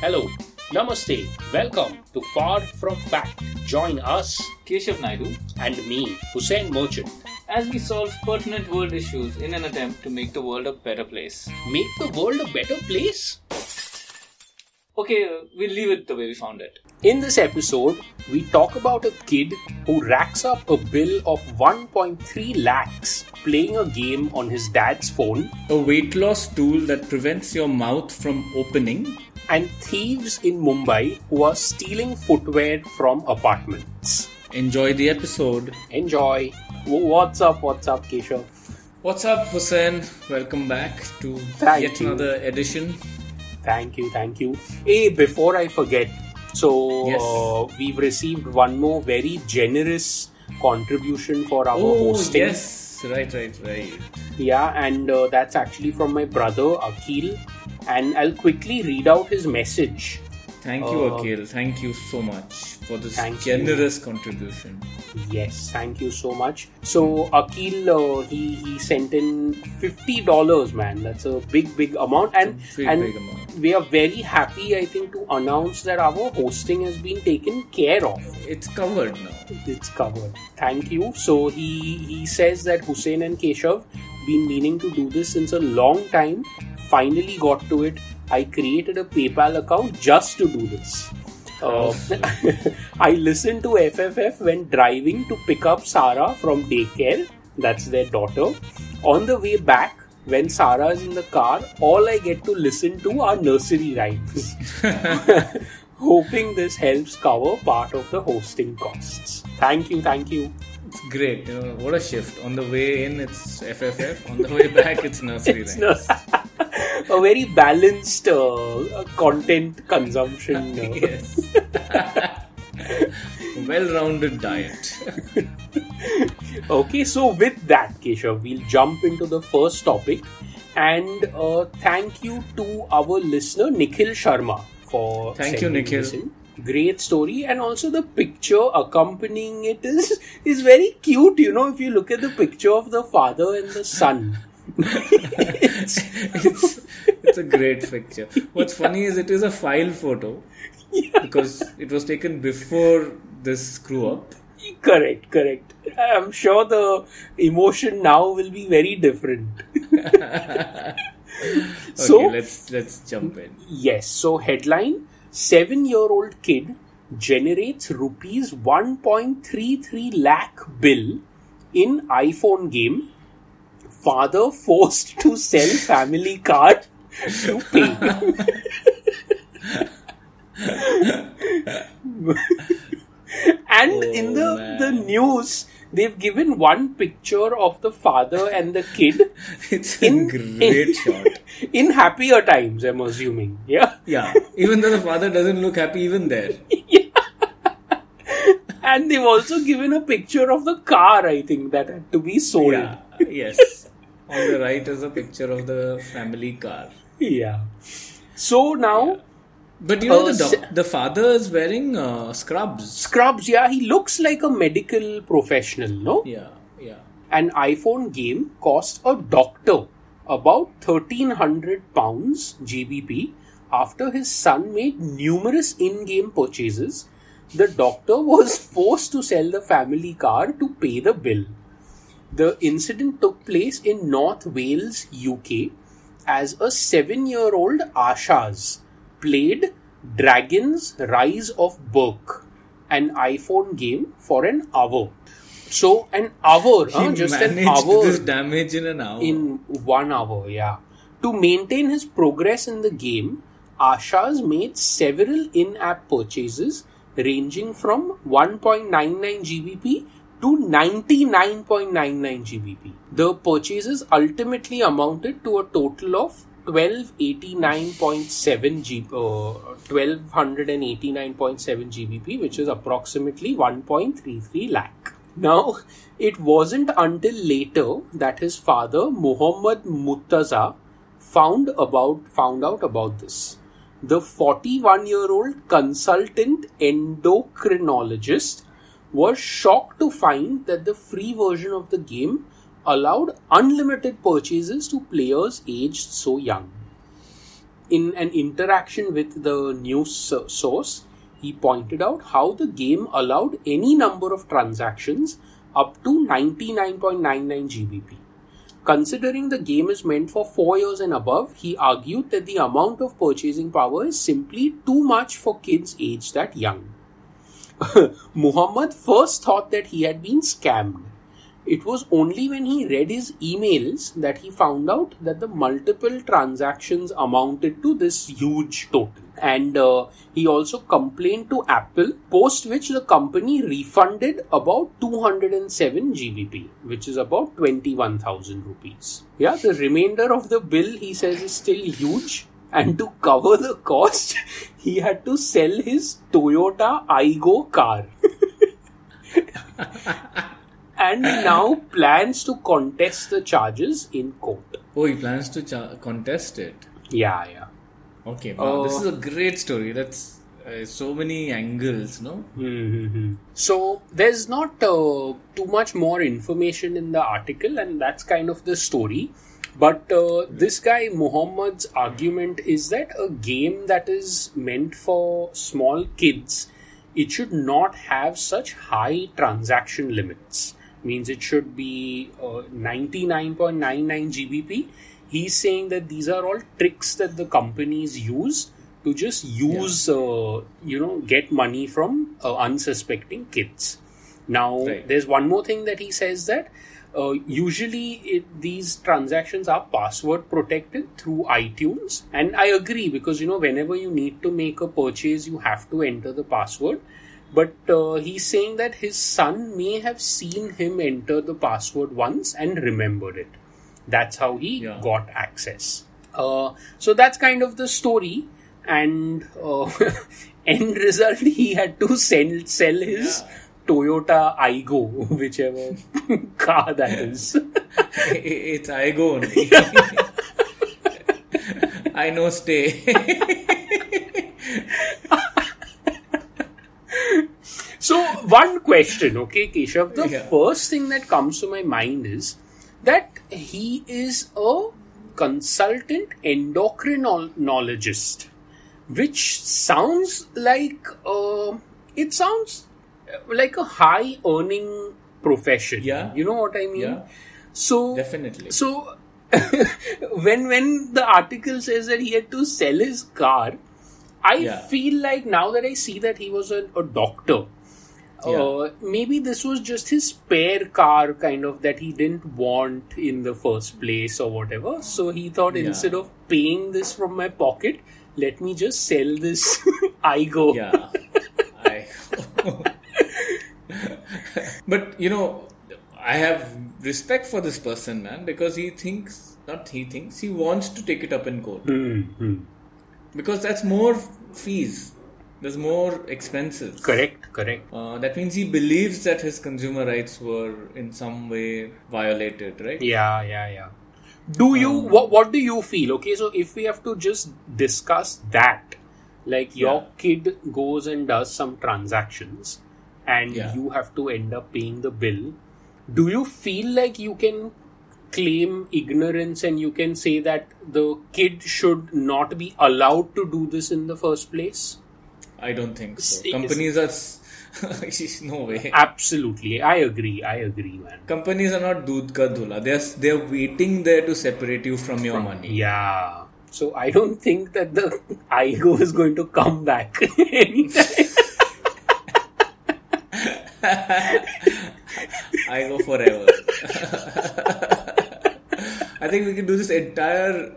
Hello, Namaste, welcome to Far From Fact. Join us Keshav Naidu and me, Hussein Merchant. as we solve pertinent world issues in an attempt to make the world a better place. Make the world a better place? Okay, we'll leave it the way we found it. In this episode, we talk about a kid who racks up a bill of 1.3 lakhs playing a game on his dad's phone A weight loss tool that prevents your mouth from opening. And thieves in Mumbai who are stealing footwear from apartments. Enjoy the episode. Enjoy. What's up? What's up, Keshav? What's up, Hussein? Welcome back to Thank yet you. another edition. Thank you, thank you. Hey, before I forget, so Yes. uh, we've received one more very generous contribution for our Oh, hosting. yes. Right, right, right. Yeah, and uh, that's actually from my brother Akil. And I'll quickly read out his message. Thank you, Uh, Akhil. Thank you so much for this Thank you. generous contribution. Yes, thank you so much. So Akil, uh, he he sent in fifty dollars, man. That's a big, big amount, and big, and big amount. we are very happy, I think, to announce that our hosting has been taken care of. It's covered now. It's covered. Thank you. So he he says that Hussein and Keshav been meaning to do this since a long time. Finally got to it. I created a PayPal account just to do this. Uh, I listened to FFF when driving to pick up Sarah from daycare. That's their daughter. On the way back, when Sarah is in the car, all I get to listen to are nursery rhymes. Hoping this helps cover part of the hosting costs. Thank you, thank you. It's great. You know, what a shift. On the way in, it's FFF. On the way back, it's nursery It's rhymes. no- a very balanced uh, content consumption. uh, yes. well-rounded diet. Okay, so with that, Keshav, we'll jump into the first topic. And uh, thank you to our listener, Nikhil Sharma, for Thank you, Nikhil. this in. Great story, and also the picture accompanying it is is very cute. You know, if you look at the picture of the father and the son, it's, it's a great picture. What's funny is it is a file photo because it was taken before this screw up. correct, correct. I'm sure the emotion now will be very different. Okay, so let's let's jump in. Yes. So headline: Seven-year-old kid generates rupees 1.33 lakh bill in iPhone game. Father forced to sell family card to pay. and in the oh, man. the news, they've given one picture of the father and the kid It's a in great shot. in happier times. I'm assuming. Yeah. Yeah, even though the father doesn't look happy even there. yeah. And they've also given a picture of the car, I think, that had to be sold. Yeah, yes. On the right is a picture of the family car. Yeah. So now, But you know, Uh, the, doc- the father is wearing uh, scrubs. Scrubs, yeah, he looks like a medical professional, no? Yeah, yeah. An iPhone game cost a doctor about 1300 pounds GBP after his son made numerous in game purchases. The doctor was forced to sell the family car to pay the bill. The incident took place in North Wales, UK, as a seven year old Ashas played Dragon's Rise of Berk, an iPhone game, for an hour. So, an hour, huh? just an hour this damage in an hour. in one hour, yeah. To maintain his progress in the game, Ashas made several in app purchases ranging from 1.99 GBP to 99.99 GBP. The purchases ultimately amounted to a total of 1289.7 G, uh, 1289.7 GBP, which is approximately 1.33 lakh. Now, it wasn't until later that his father, Muhammad Mutaza, found about found out about this. The 41 year old consultant endocrinologist was shocked to find that the free version of the game allowed unlimited purchases to players aged so young. in an interaction with the news source, he pointed out how the game allowed any number of transactions up to 99.99 GBP. Considering the game is meant for 4 years and above, he argued that the amount of purchasing power is simply too much for kids aged that young. Muhammad first thought that he had been scammed. It was only when he read his emails that he found out that the multiple transactions amounted to this huge total. And uh, he also complained to Apple, post which the company refunded about 207 GBP, which is about 21,000 rupees. Yeah, the remainder of the bill he says is still huge. And to cover the cost, he had to sell his Toyota Aygo car. and now plans to contest the charges in court. Oh, he plans to cha- contest it. Yeah, yeah. Okay, wow, this Oh. is a great story. That's uh, so many angles, no? Mm-hmm. So there's not uh, too much more information in the article, and that's kind of the story. But uh, this guy Muhammad's argument is that a game that is meant for small kids, it should not have such high transaction limits. Means it should be uh, 99.99 GBP. He's saying that these are all tricks that the companies use to just use, uh, you know, get money from uh, unsuspecting kids. Now, Right. there's one more thing that he says that uh, usually it, these transactions are password protected through iTunes, and I agree because you know whenever you need to make a purchase, you have to enter the password. But uh, he's saying that his son may have seen him enter the password once and remembered it. That's how he Yeah. got access. Uh, so that's kind of the story. And uh, end result, he had to sell sell his Toyota Aygo, whichever car that is. it's I go only. I know stay. So, one question, okay, Keshav. The Yeah. first thing that comes to my mind is that he is a consultant endocrinologist, which sounds like uh, it sounds like a high earning profession. Yeah. You know what I mean? Yeah. So, Definitely. so when when the article says that he had to sell his car, I Yeah. feel like now that I see that he was a, a doctor, uh, maybe this was just his spare car, kind of that he didn't want in the first place or whatever. So he thought Yeah. instead of paying this from my pocket, let me just sell this I go. Yeah. I. but you know, I have respect for this person, man, because he thinks, not he thinks, he wants to take it up in court. Mhm. Because that's more fees, there's more expenses. Correct, correct. Uh, that means he believes that his consumer rights were in some way violated, right? Yeah, yeah, yeah. Do you Um, what? What do you feel? Okay, so if we have to just discuss that, like your Yeah. kid goes and does some transactions, and Yeah. you have to end up paying the bill. Do you feel like you can claim ignorance and you can say that the kid should not be allowed to do this in the first place? I don't think so. It's- Companies are. no way. Absolutely, I agree. I agree, man. Companies are not doodh ka dhula. They're, they're waiting there to separate you from your money. Yeah. So I don't think that the Aygo is going to come back anytime. I go forever. I think we can do this entire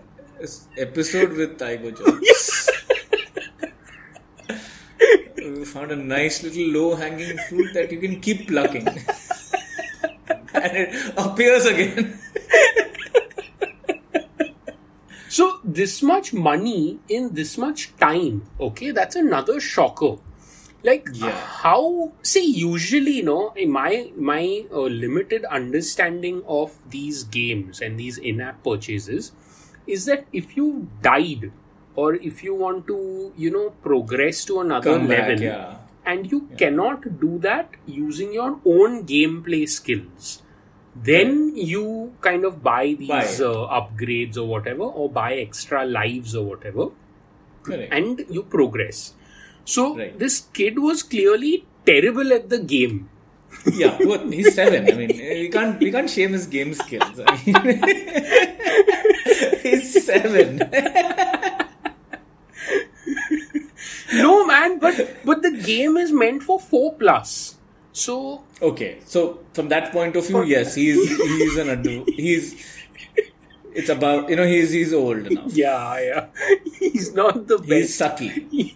episode with Taigo jokes. we found a nice little low hanging fruit that you can keep plucking. and it appears again. So this much money in this much time, okay, that's another shocker. Like Yeah. how see usually you know in my my uh, limited understanding of these games and these in-app purchases is that if you died or if you want to you know progress to another Come back, level yeah. and you cannot do that using your own gameplay skills then you kind of buy these Buy uh, upgrades or whatever or buy extra lives or whatever Correct. and you progress. So Right. this kid was clearly terrible at the game. yeah, he's seven. I mean, we can't we can't shame his game skills. I mean, he's seven. no man, but but the game is meant for four plus. So Okay, so from that point of view, yes, he's he's an adult. He's it's about you know he's he's old enough. yeah, yeah, he's not the best. He's sucky.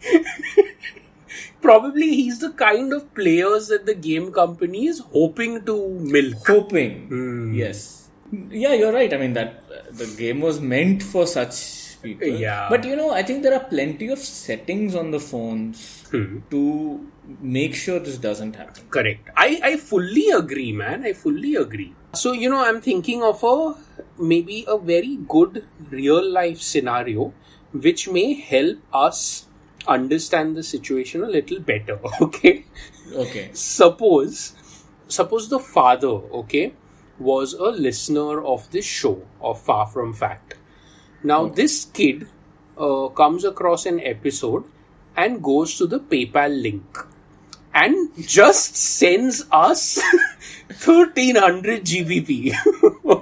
Probably he's the kind of players that the game company is hoping to milk. Hoping, Hmm. yes, yeah, you're right. I mean that uh, the game was meant for such people. Yeah. but you know, I think there are plenty of settings on the phones Hmm. to make sure this doesn't happen. Correct. I, I fully agree, man. I fully agree. So, you know, I'm thinking of a maybe a very good real life scenario which may help us understand the situation a little better. Okay. Okay. Suppose suppose the father, okay, was a listener of this show of Far From Fact. Now this kid uh, comes across an episode and goes to the PayPal link and just sends us 1300 GBP.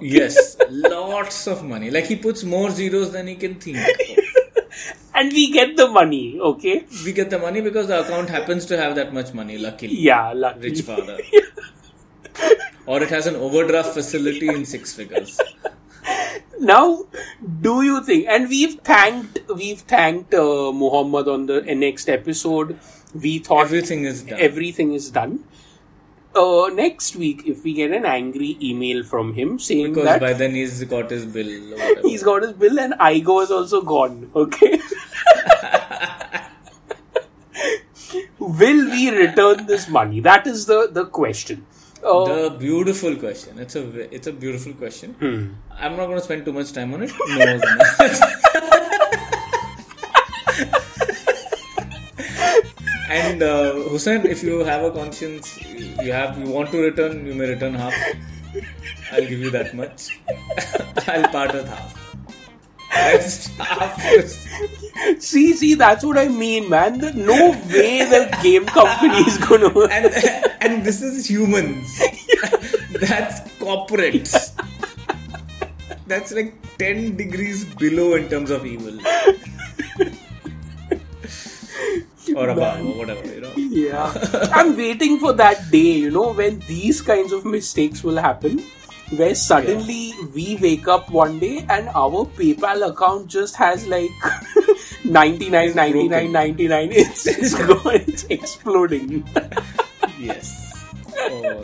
Yes, lots of money. Like he puts more zeros than he can think. and we get the money, okay? We get the money because the account happens to have that much money. Luckily, Yeah, luckily. rich father. or it has an overdraft facility in six figures. Now, do you think? And we've thanked, we've thanked uh, Muhammad on the next episode. We thought Everything is done. everything is done. Uh, next week, if we get an angry email from him saying because that by then he's got his bill. He's got his bill and Aygo is also gone, okay? Will we return this money? That is the the question. Uh, the beautiful question. It's a it's a beautiful question. Hmm. I'm not going to spend too much time on it. No. and uh, Hussein, if you have a conscience, you have you want to return, you may return half. I'll give you that much. I'll part with half. See, see, that's what I mean, man. That no way the game company is gonna. and and this is humans. That's corporates. That's like ten degrees below in terms of evil. Or above, or whatever, you know. Yeah. I'm waiting for that day, you know, when these kinds of mistakes will happen. Where suddenly we wake up one day and our PayPal account just has like 99, 99, 99. It's, it's, going, it's exploding. Yes. Oh.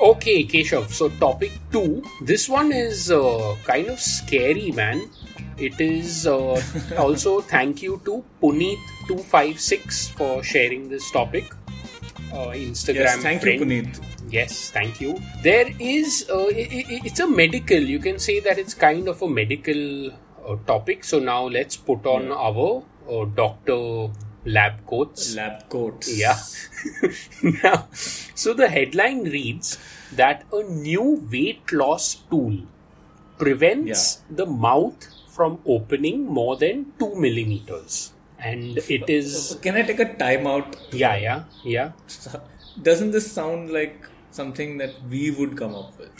Okay, Keshav. So, topic two. This one is uh, kind of scary, man. It is uh, also thank you to Puneet256 for sharing this topic. Uh, Instagram Yes, thank friend. you, Puneet. Yes, thank you. There is, uh, i i it's a medical, you can say that it's kind of a medical uh, topic. So now let's put on our uh, doctor lab coats. Lab coats. Yeah. now, so the headline reads that a new weight loss tool prevents the mouth from opening more than 2 millimeters. And it is, Can I take a time out? yeah, yeah, yeah. Doesn't this sound like something that we would come up with?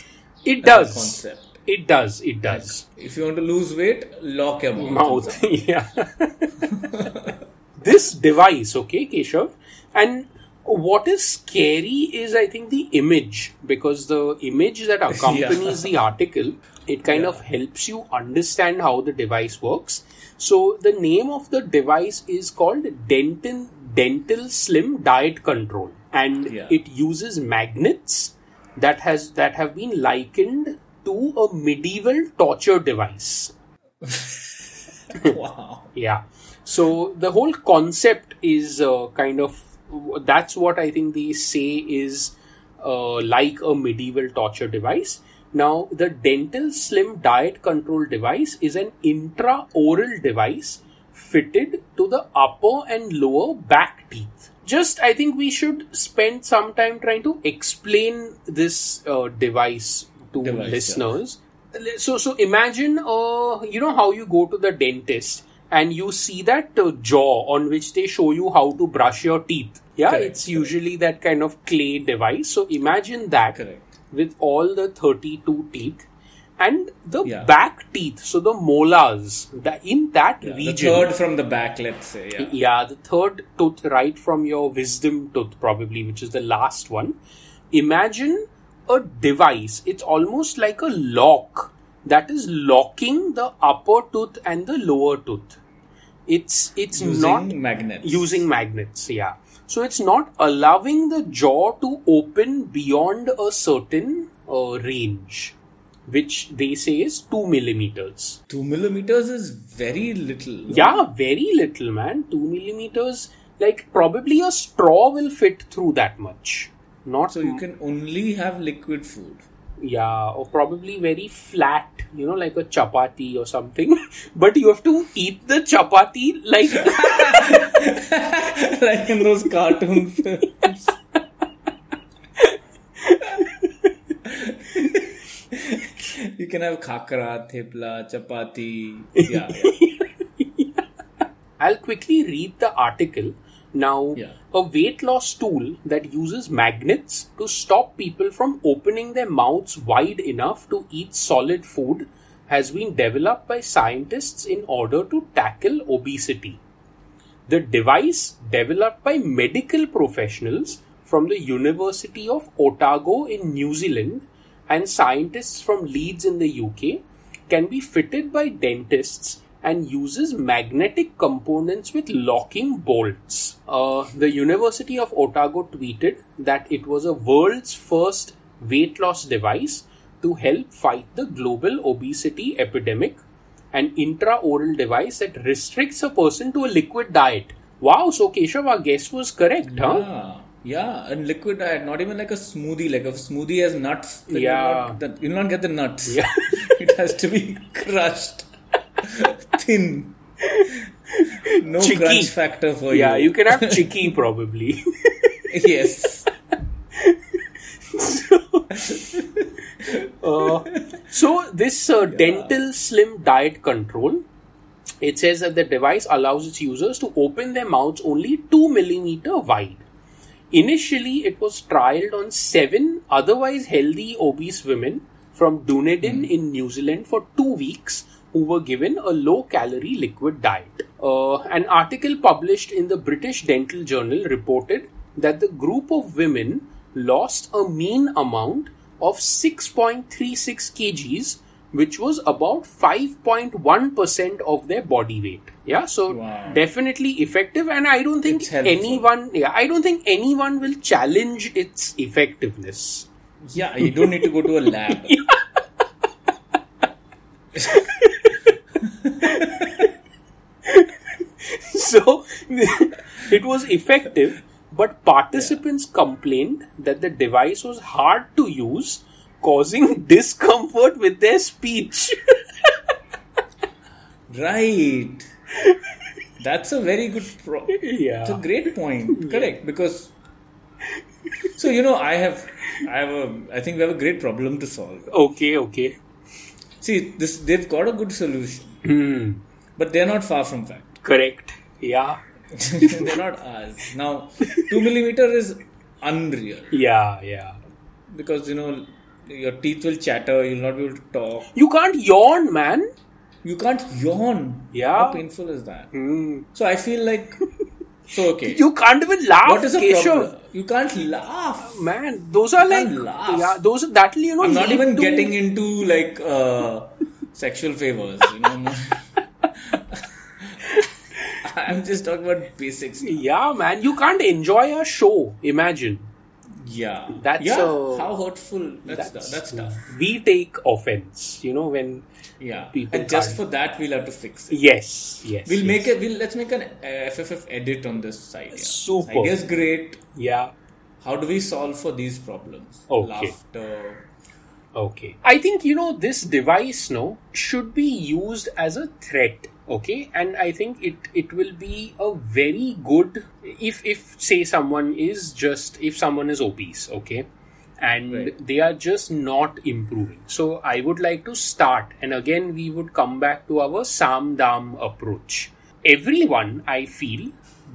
It does. Concept. It does. It does. If you want to lose weight, lock your mouth. Mouth. yeah. This device, okay, Keshav, and what is scary is I think the image because the image that accompanies the article it kind of helps you understand how the device works. So the name of the device is called Dental Dental Slim Diet Control, and Yeah. it uses magnets that has that have been likened to a medieval torture device. wow. Yeah. So the whole concept is uh, kind of that's what I think they say is uh, like a medieval torture device. Now, the dental slim diet control device is an intraoral device fitted to the upper and lower back teeth. Just, I think we should spend some time trying to explain this uh, device to Device, yeah. listeners so so imagine uh you know how you go to the dentist and you see that uh, jaw on which they show you how to brush your teeth yeah Correct, it's usually that kind of clay device so imagine that Correct. with all the 32 teeth and the Yeah. back teeth so the molars that in that The region third from the back, let's say. Yeah. yeah, the third tooth right from your wisdom tooth, probably, which is the last one. Imagine a device. It's almost like a lock that is locking the upper tooth and the lower tooth. It's it's Using not magnets. using magnets. Yeah. So it's not allowing the jaw to open beyond a certain uh, range, which they say is two millimeters. Two millimeters is very little. Yeah, very little, man. Two millimeters. Like probably a straw will fit through that much. Not So you can only have liquid food. Yeah, or probably very flat. You know, like a chapati or something. but you have to eat the chapati like like in those cartoon films. you can have khakra, thepla, chapati. Yeah, yeah. I'll quickly read the article. Now, Yeah. a weight loss tool that uses magnets to stop people from opening their mouths wide enough to eat solid food has been developed by scientists in order to tackle obesity. The device, developed by medical professionals from the University of Otago in New Zealand and scientists from Leeds in the UK, can be fitted by dentists and uses magnetic components with locking bolts. Uh, the University of Otago tweeted that it was a world's first weight loss device to help fight the global obesity epidemic an intraoral device that restricts a person to a liquid diet. Wow, so Keshav, our guess was correct, huh? Yeah, yeah, and liquid diet, not even like a smoothie. Like a smoothie has nuts. Yeah. You'll not, you'll not get the nuts. Yeah. it has to be crushed, thin. No Chicky. crunch factor for Yeah, you. Yeah, you can have chicky probably. yes. Uh, so this uh, dental slim diet control, it says that the device allows its users to open their mouths only two millimeter wide. Initially, it was trialed on seven otherwise healthy obese women from Dunedin in New Zealand for two weeks who were given a low calorie liquid diet. Uh, an article published in the British Dental Journal reported that the group of women lost a mean amount of 6.36 kgs, which was about 5.1% of their body weight. Yeah, so Wow. definitely effective, and I don't think anyone, yeah, I don't think anyone will challenge its effectiveness. Yeah, you don't need to go to a lab. so it was effective, but participants complained that the device was hard to use, causing discomfort with their speech. right. That's a very good pro. yeah. It's a great point. Correct. Because so you know I have I have a I think we have a great problem to solve. Okay, okay. See, this they've got a good solution. Hmm. But they're not far from fact. Correct. Yeah. they're not ours. Now two millimeter is unreal. Yeah, yeah. Because you know your teeth will chatter, you'll not be able to talk. You can't yawn, man. You can't yawn. Yeah. How painful is that? Hmm. So I feel like so okay. You can't even laugh, what is the Keshav. problem? You can't laugh. Man, those are like can't laugh. yeah, those are that'll you know. I'm not even getting into like uh, sexual favors. You know, I'm just talking about basics. Yeah, man, you can't enjoy a show. Imagine. Yeah, That's yeah. a- how hurtful. That's that's, that's tough. We take offense, you know, when Yeah, People and just can't. for that we'll have to fix it. yes, yes. We'll yes. make it. We'll let's make an uh, FFF edit on this side. Yeah. Super. Is great. Yeah. How do we solve for these problems? Okay. Laughter. Okay. I think you know this device no should be used as a threat. Okay, and I think it it will be a very good if if say someone is just if someone is obese. Okay, and Right. they are just not improving. So I would like to start, and again we would come back to our Sam Dam approach. Everyone, I feel,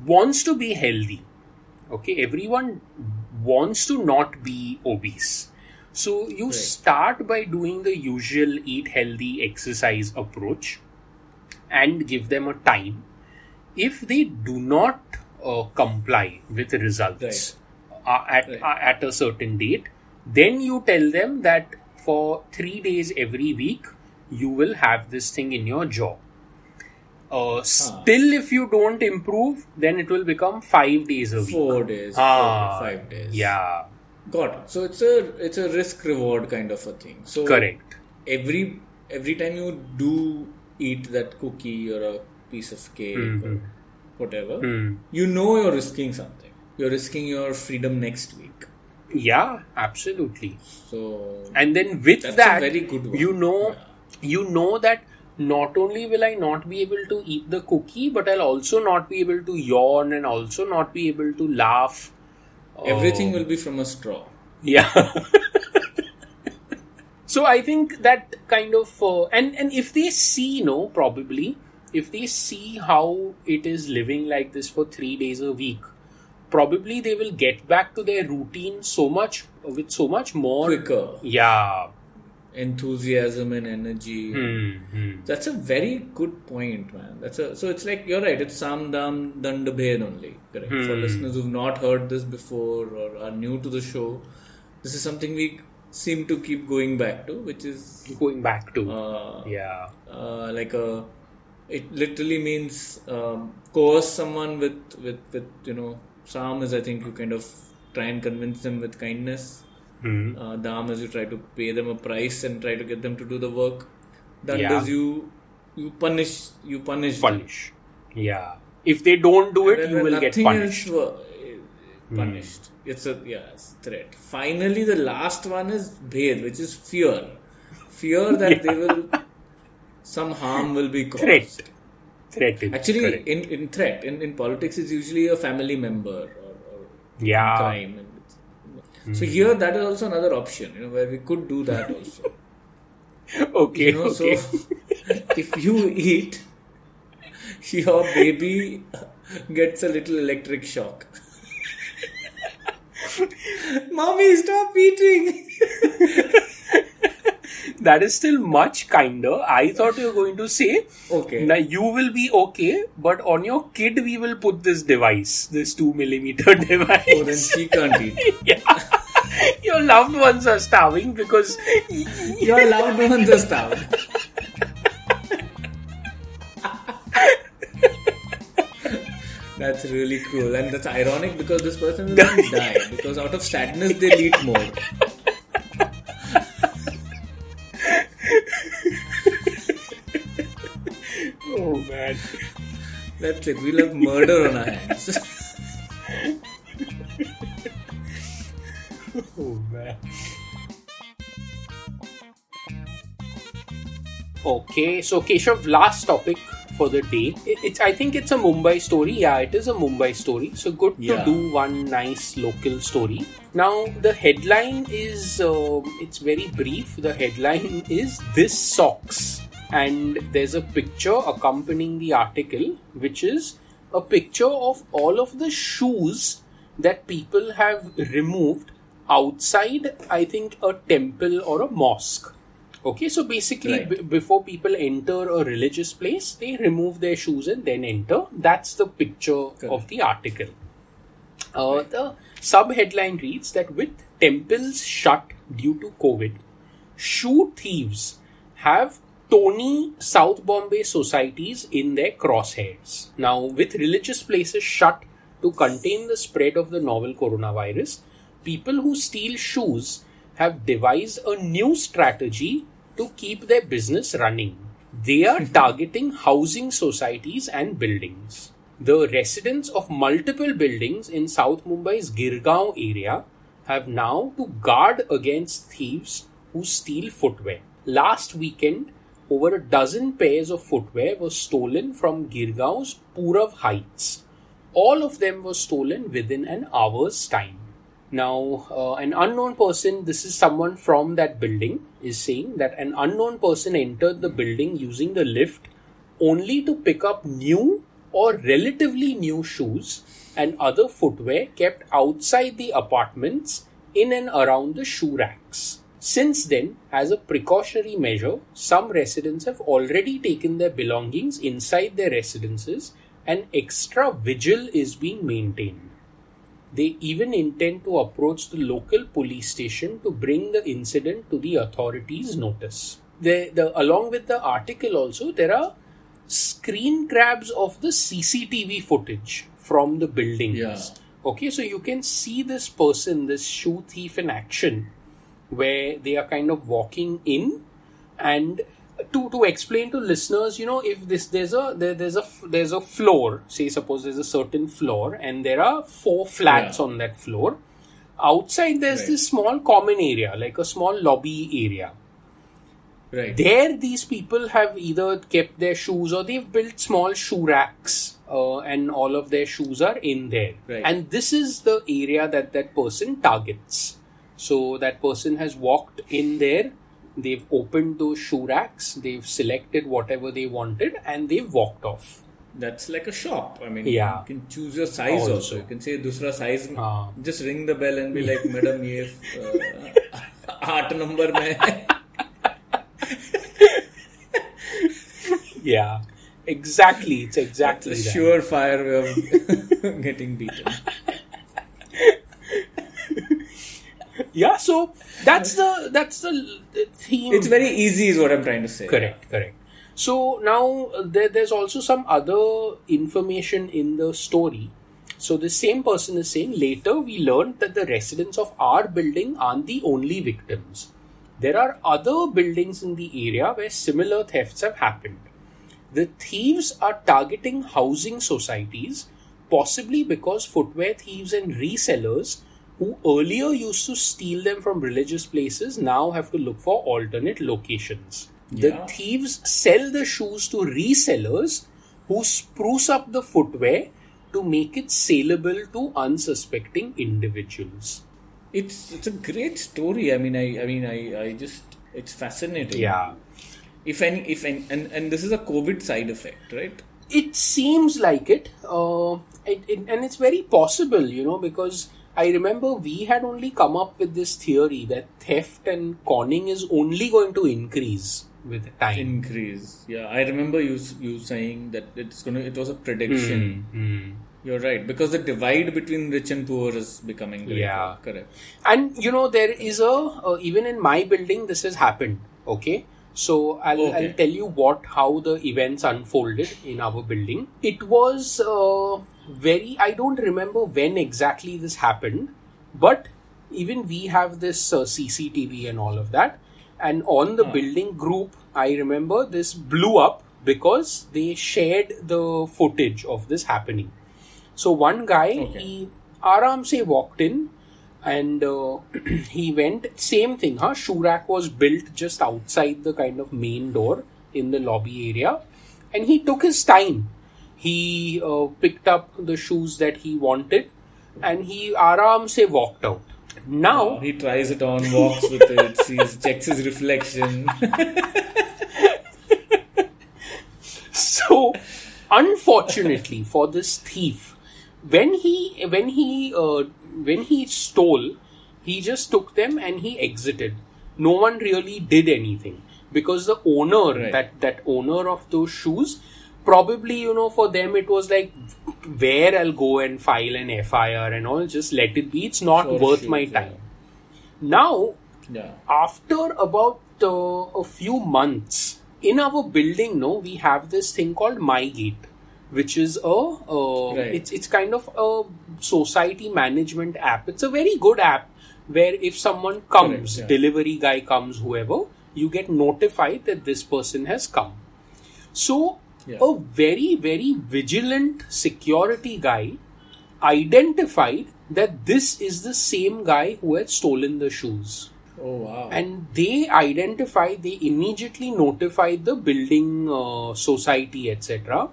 wants to be healthy. Okay, everyone wants to not be obese. So you start by doing the usual eat healthy exercise approach and give them a time. If they do not uh, comply with the results uh, at, Right. uh, at a certain date, then you tell them that for three days every week you will have this thing in your jaw. Uh, still, if you don't improve, then it will become five days a week. Four days, Ah, okay, five days. Yeah, Got it. So it's a it's a risk reward kind of a thing. So correct. every every time you do eat that cookie or a piece of cake or whatever, Hmm. you know you're risking something. You're risking your freedom next week. Yeah, absolutely. So And then with That's a that, very good one. you know, you know that not only will I not be able to eat the cookie, but I'll also not be able to yawn and also not be able to laugh. Everything Oh. will be from a straw. Yeah. so I think that kind of uh, and and if they see, no, probably if they see how it is living like this for three days a week, probably they will get back to their routine so much with so much more Quicker. Yeah. Enthusiasm and energy. Hmm, hmm. That's a very good point, man. That's a so it's like you're right. It's Sam Dam Dandabhed only. Correct. Hmm. For listeners who've not heard this before or are new to the show, this is something we seem to keep going back to, which is Going back to uh, yeah. uh, like a. It literally means um, coerce someone with with with you know. Sam is I think you kind of try and convince them with kindness. Hmm. Uh, Dam is you try to pay them a price and try to get them to do the work. That Yeah. does you you punish you punish them. Punish. Yeah. If they don't do it, you will get punished. Else punished. It's a yeah, it's a threat. Finally, the last one is bhed, which is fear. Fear that they will some harm will be caused. Threat. Actually, Correct. in, in threat in, in politics, it's usually a family member or, or yeah. crime. And So hmm. here, that is also another option, you know, where we could do that also. Okay. You know, okay. so if you eat, your baby gets a little electric shock. Mommy, stop eating! that is still much kinder. I thought you were going to say, Okay. now you will be okay, but on your kid we will put this device, this two millimeter device. Oh, then she can't eat. yeah. Your loved ones are starving because Your loved ones are starved. That's really cruel, and that's ironic because this person will die because out of sadness they'll eat more. oh man. That's it. We'll have murder on our hands. Oh man. Okay, so Keshav, last topic for the day. It- It's I think it's a Mumbai story. Yeah, it is a Mumbai story. So good Yeah. to do one nice local story. Now the headline is um, it's very brief. The headline is this socks, and there's a picture accompanying the article, which is a picture of all of the shoes that people have removed outside, I think, a temple or a mosque. Okay, so basically, Right. b- before people enter a religious place, they remove their shoes and then enter. That's the picture of the article. Uh, the sub headline reads that with temples shut due to COVID, shoe thieves have Tony South Bombay societies in their crosshairs. Now, with religious places shut to contain the spread of the novel coronavirus, people who steal shoes have devised a new strategy to keep their business running. They are targeting housing societies and buildings. The residents of multiple buildings in South Mumbai's Girgaon area have now to guard against thieves who steal footwear. Last weekend, over a dozen pairs of footwear were stolen from Girgaon's Purav Heights. All of them were stolen within an hour's time. Now, uh, an unknown person, this is someone from that building, is saying that an unknown person entered the building using the lift only to pick up new or relatively new shoes and other footwear kept outside the apartments in and around the shoe racks. Since then, as a precautionary measure, some residents have already taken their belongings inside their residences and extra vigil is being maintained. They even intend to approach the local police station to bring the incident to the authorities' notice. The, the, along with the article, also, there are screen grabs of the CCTV footage from the buildings. Yeah. Okay, so you can see this person, this shoe thief in action, where they are kind of walking in and to to explain to listeners you know if this there's a there, there's a there's a floor say suppose there's a certain floor and there are four flats Yeah. on that floor outside there's Right. this small common area like a small lobby area Right. there these people have either kept their shoes or they've built small shoe racks uh, and all of their shoes are in there Right. and this is the area that that person targets so that person has walked in there they've opened those shoe racks they've selected whatever they wanted and they've walked off That's like a shop. I mean, Yeah. you can choose your size also. Also. You can say दूसरा size. हाँ. Just ring the bell and be like, madam, ये uh, आठ number में है." yeah exactly it's exactly It's a that. surefire way of getting beaten. yeah so that's the that's the theme It's very easy, is what I'm trying to say. Correct, correct. So now there, there's also some other information in the story. So the same person is saying later we learned that the residents of our building aren't the only victims. There are other buildings in the area where similar thefts have happened. The thieves are targeting housing societies, possibly because footwear thieves and resellers who earlier used to steal them from religious places now have to look for alternate locations. The thieves sell the shoes to resellers who spruce up the footwear to make it saleable to unsuspecting individuals. It's it's a great story. I mean, I I mean, I I just it's fascinating. Yeah. If any, if any, and and this is a COVID side effect, right? it seems like it, uh, it, it and it's very possible you know because i remember we had only come up with this theory that theft and conning is only going to increase with time Increase. Yeah, I remember you you saying that it's gonna. It was a prediction. Hmm. You're right because the divide between rich and poor is becoming greater. Yeah. correct. and you know there is a uh, even in my building this has happened okay so I'll, Okay. I'll tell you what how the events unfolded in our building it was uh, very i don't remember when exactly this happened but even we have this uh, cctv and all of that. And on the building group i remember this blew up because they shared the footage of this happening. So one guy Okay. he aram se walked in and uh, he went same thing huh? Shoe rack was built just outside the kind of main door in the lobby area. And he took his time he uh, picked up the shoes that he wanted and he aram se walked out now He tries it on, walks with it, sees, checks his reflection. so unfortunately for this thief when he when he uh, when he stole he just took them and he exited no one really did anything because the owner Right. that that owner of those shoes probably you know for them it was like where i'll go and file an fir and all just let it be it's not For worth shoes, my yeah. time now yeah. after about uh, a few months in our building no we have this thing called mygate which is a uh, Right. it's it's kind of a society management app it's a very good app where if someone comes Correct, yeah. delivery guy comes whoever you get notified that this person has come so Yeah. a very very vigilant security guy identified that this is the same guy who had stolen the shoes Oh wow. and they identified they immediately notified the building uh, society etc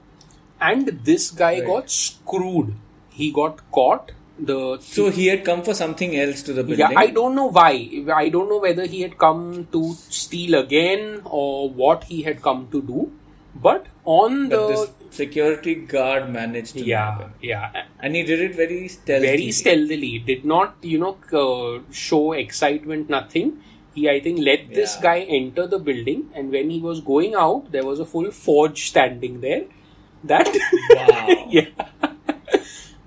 and this guy Right. got screwed he got caught the So he had come for something else to the building. yeah, I don't know why. I don't know whether he had come to steal again or what he had come to do. But on But the this security guard managed to yeah, nab him. yeah, And he did it very stealthily. very stealthily. Did not you know uh, show excitement. Nothing. He I think let this Yeah. guy enter the building, and when he was going out, there was a full forge standing there. That Wow. yeah.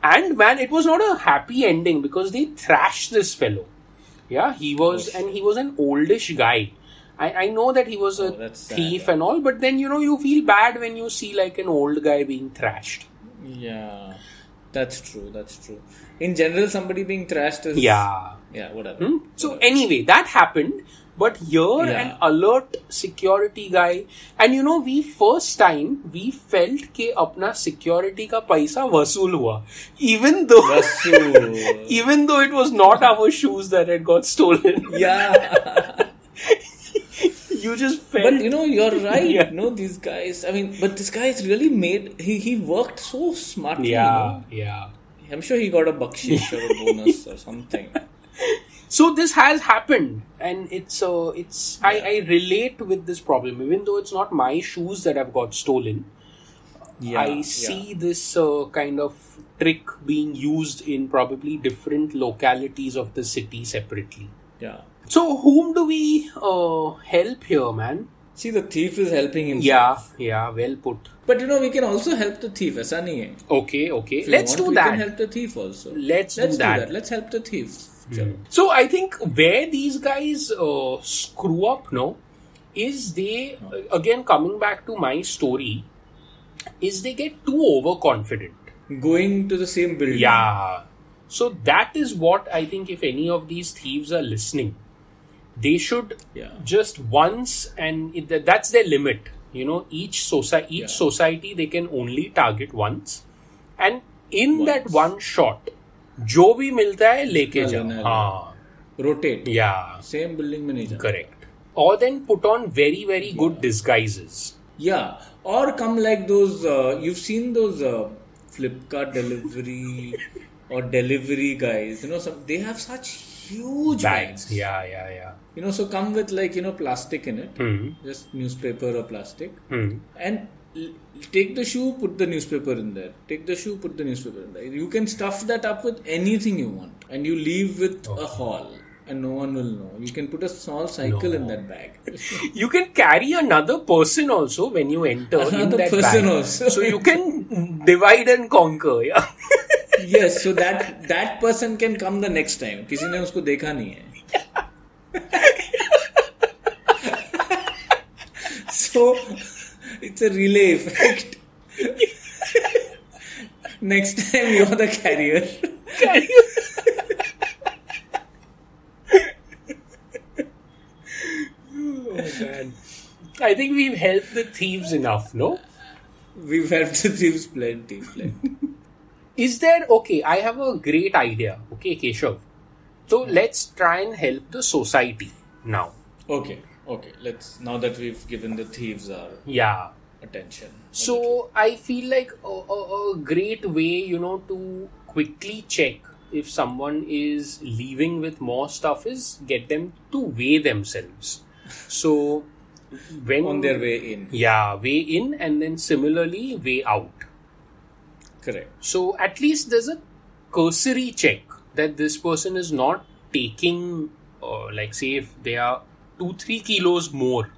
And man, it was not a happy ending because they thrashed this fellow. Yeah, he was, and he was an oldish guy. I, I know that he was a Oh, that's sad, thief yeah. and all, but then you know you feel bad when you see like an old guy being thrashed. Yeah. That's true. That's true. In general, somebody being thrashed is. Yeah. Yeah, whatever. Hmm? So anyway, that happened. But here, Yeah. an alert security guy, and you know, we first time we felt कि अपना security का पैसा वसूल हुआ, even though Vasu. even though it was not our shoes that had got stolen. yeah. you just felt. But you know, you're right. Yeah. No, these guys. I mean, but this guy is really made. He he worked so smartly. yeah, You yeah. I'm sure he got a bakshish or a bonus or something. So this has happened, and it's uh, it's I, I relate with this problem, even though it's not my shoes that have got stolen. Yeah, I yeah. see this uh, kind of trick being used in probably different localities of the city separately. Yeah. So whom do we uh, help here, man? See, the thief is helping himself. Yeah, yeah, well put. But you know, we can also help the thief. Aisa nahi. Okay, okay. Let's want, do that. We can help the thief also. Let's, Let's do, that. do that. Let's help the thief. Hmm. So I think where these guys uh, screw up, no, is they again coming back to my story, is they get too overconfident. Going to the same building. Yeah. So that is what I think. If any of these thieves are listening, they should Yeah. just once, and it, that- that's their limit. You know, each society, each Yeah. society, they can only target once, and in Once. that one shot, जो भी मिलता है लेके लेना जाओ है। हाँ Rotate. yeah Same building में नहीं जाना. correct or then put on very very good disguises Yeah, or come like those. Uh, you've seen those uh, Flipkart delivery or delivery guys. You know, some they have such huge bags bags. yeah yeah yeah You know, so come with like you know plastic in it, hmm. just newspaper or plastic, Hmm. and l- take the shoe, put the newspaper in there. Take the shoe, put the newspaper in there. You can stuff that up with anything you want, and you leave with a haul. And no one will know. You can put a small cycle in that bag. you can carry another person also when you enter in that person bag. also. so you can divide and conquer yeah yes so that that person can come the next time किसी ने उसको देखा नहीं है so it's a relay effect next time you're the carrier oh man I think we've helped the thieves enough no we've helped the thieves plenty plenty is there okay I have a great idea okay Keshav. So hmm. let's try and help the society now. Okay okay. Let's now that we've given the thieves our yeah. attention. So I feel like a, a, a great way, you know, to quickly check if someone is leaving with more stuff is get them to weigh themselves. So when on their way in. Yeah, weigh in and then similarly weigh out. Correct. So at least there's a cursory check that this person is not taking, uh, like, say, if they are two, three kilos more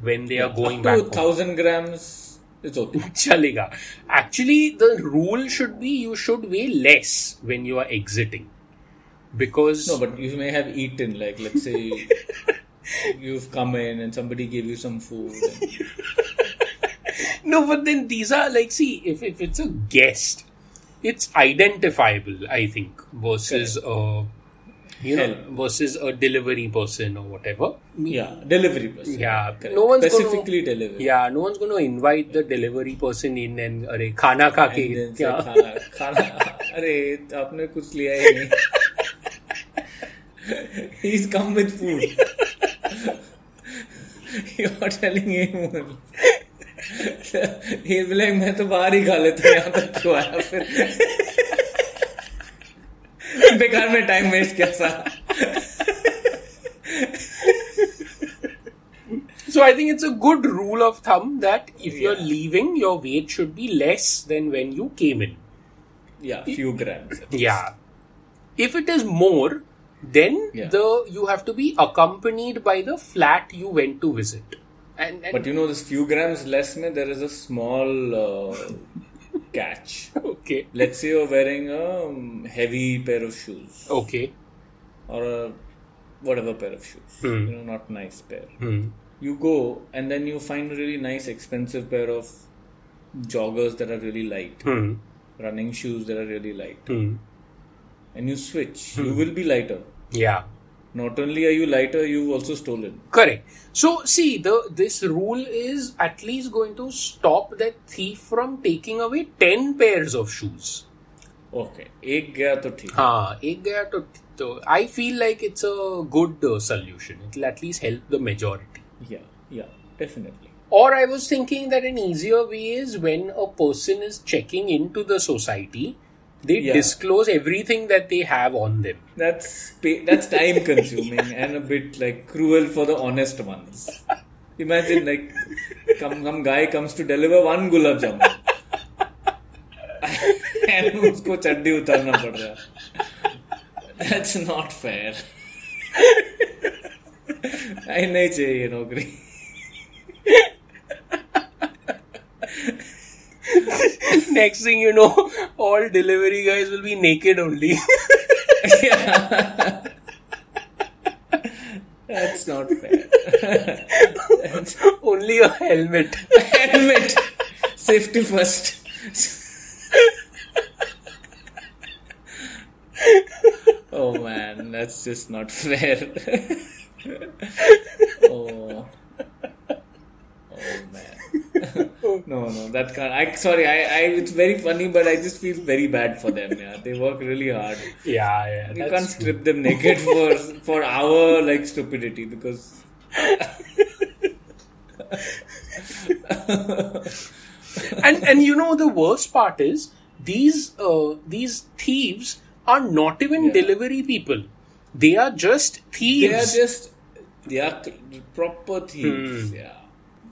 when they yeah, are going back. Two thousand grams. It's okay. Chalega. Actually, the rule should be you should weigh less when you are exiting, because no, but you may have eaten. Like, let's say you've come in and somebody gave you some food. And... no but then these are like see if, if it's a guest it's identifiable i think versus uh you know Help. versus a delivery person or whatever yeah, delivery person. Yeah, correct. no one's Specifically gonna, delivery. yeah no one's going to invite the delivery person in and अरे खाना खा के And then say, क्या खाना, खाना, अरे आपने कुछ लिया ही नहीं. He's come with food. You're telling him. He'll be like, मैं तो बाहर ही खा लेता हूँ यहाँ तक क्यों आया फिर बेकार में टाइम वेस्ट किया सा So I think it's a good rule of thumb that if you're Yeah. leaving, your weight should be less than when you came in. yeah few grams Yeah. If it is more, then Yeah. the you have to be accompanied by the flat you went to visit. And, and but you know this few grams less में there is a small uh, catch okay, let's say you're wearing a um, heavy pair of shoes okay. or a whatever pair of shoes Hmm. you know not nice pair Hmm. you go and then you find a really nice expensive pair of joggers that are really light Hmm. running shoes that are really light Hmm. and you switch you will be lighter Yeah not only are you lighter you've also stolen Correct. So see, the this rule is at least going to stop that thief from taking away ten pairs of shoes. okay एक गया तो ठीक हाँ एक गया तो, तो I feel like it's a good uh, solution. It'll at least help the majority. yeah yeah definitely Or I was thinking that an easier way is when a person is checking into the society, they Yeah. disclose everything that they have on them. That's pa- that's time consuming and a bit like cruel for the honest ones. Imagine like come some guy comes to deliver one gulab jamun and उसको चड्डी उतारना पड़ रहा है That's not fair. नहीं नहीं चाहिए नौकरी Next thing you know, all delivery guys will be naked only. That's not fair. only a helmet. Helmet. Safety first. oh man, that's just not fair. oh. no, no, that can't. I sorry. I, I. It's very funny, but I just feel very bad for them. Yeah, they work really hard. Yeah, yeah. You can't strip them naked for for our like stupidity because. and and you know the worst part is these uh, these thieves are not even Yeah. delivery people. They are just thieves. They are just they are proper thieves. Hmm. Yeah.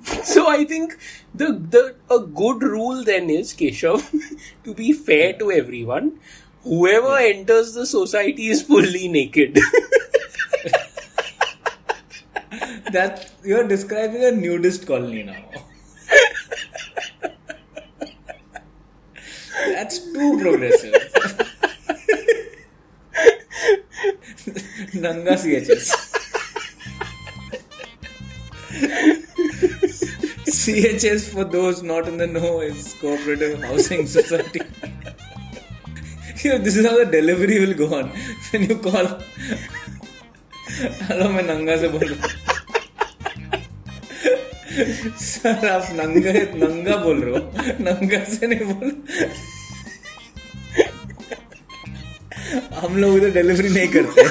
So I think the the a good rule then is Keshav to be fair to everyone. Whoever enters the society is fully naked. That you're describing a nudist colony now. That's too progressive. Nanga CHS. CHS, for those not in the know, is Cooperative Housing Society. You know, this is how the delivery will go on. When you call, hello मैं नंगा से बोल रहा हूँ sir आप नंगा नंगा बोल रहे हो नंगा से नहीं बोल हम लोग उधर डिलीवरी नहीं करते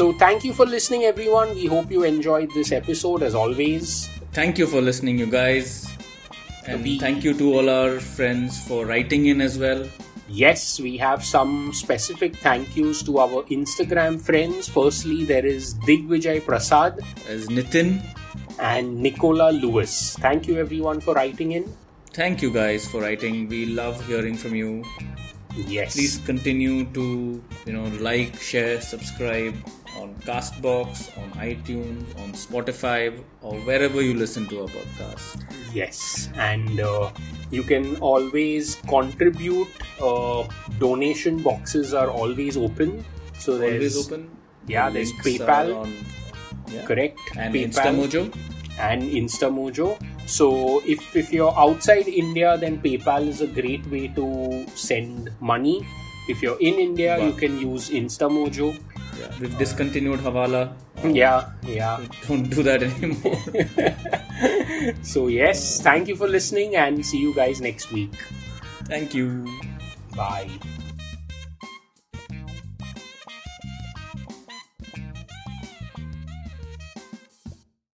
so thank you for listening everyone. We hope you enjoyed this episode as always. Thank you for listening, you guys. And We- thank you to all our friends for writing in as well. Yes, we have some specific thank yous to our Instagram friends. Firstly, there is Digvijay Prasad As Nitin, and Nicola Lewis. Thank you everyone for writing in. thank you guys for writing. We love hearing from you. Yes. Please continue to, you know, like, share, subscribe on Castbox, on iTunes, on Spotify, or wherever you listen to our podcast. Yes, and uh, you can always contribute. Uh, donation boxes are always open. So there's Always open. Yeah, The there's PayPal. on- yeah. Correct. And PayPal InstaMojo. and InstaMojo. So if if you're outside India, then PayPal is a great way to send money. If you're in India, you can use InstaMojo. Yeah. We've discontinued Hawala. Yeah, yeah. Don't do that anymore. So yes, thank you for listening, and see you guys next week. Thank you. Bye.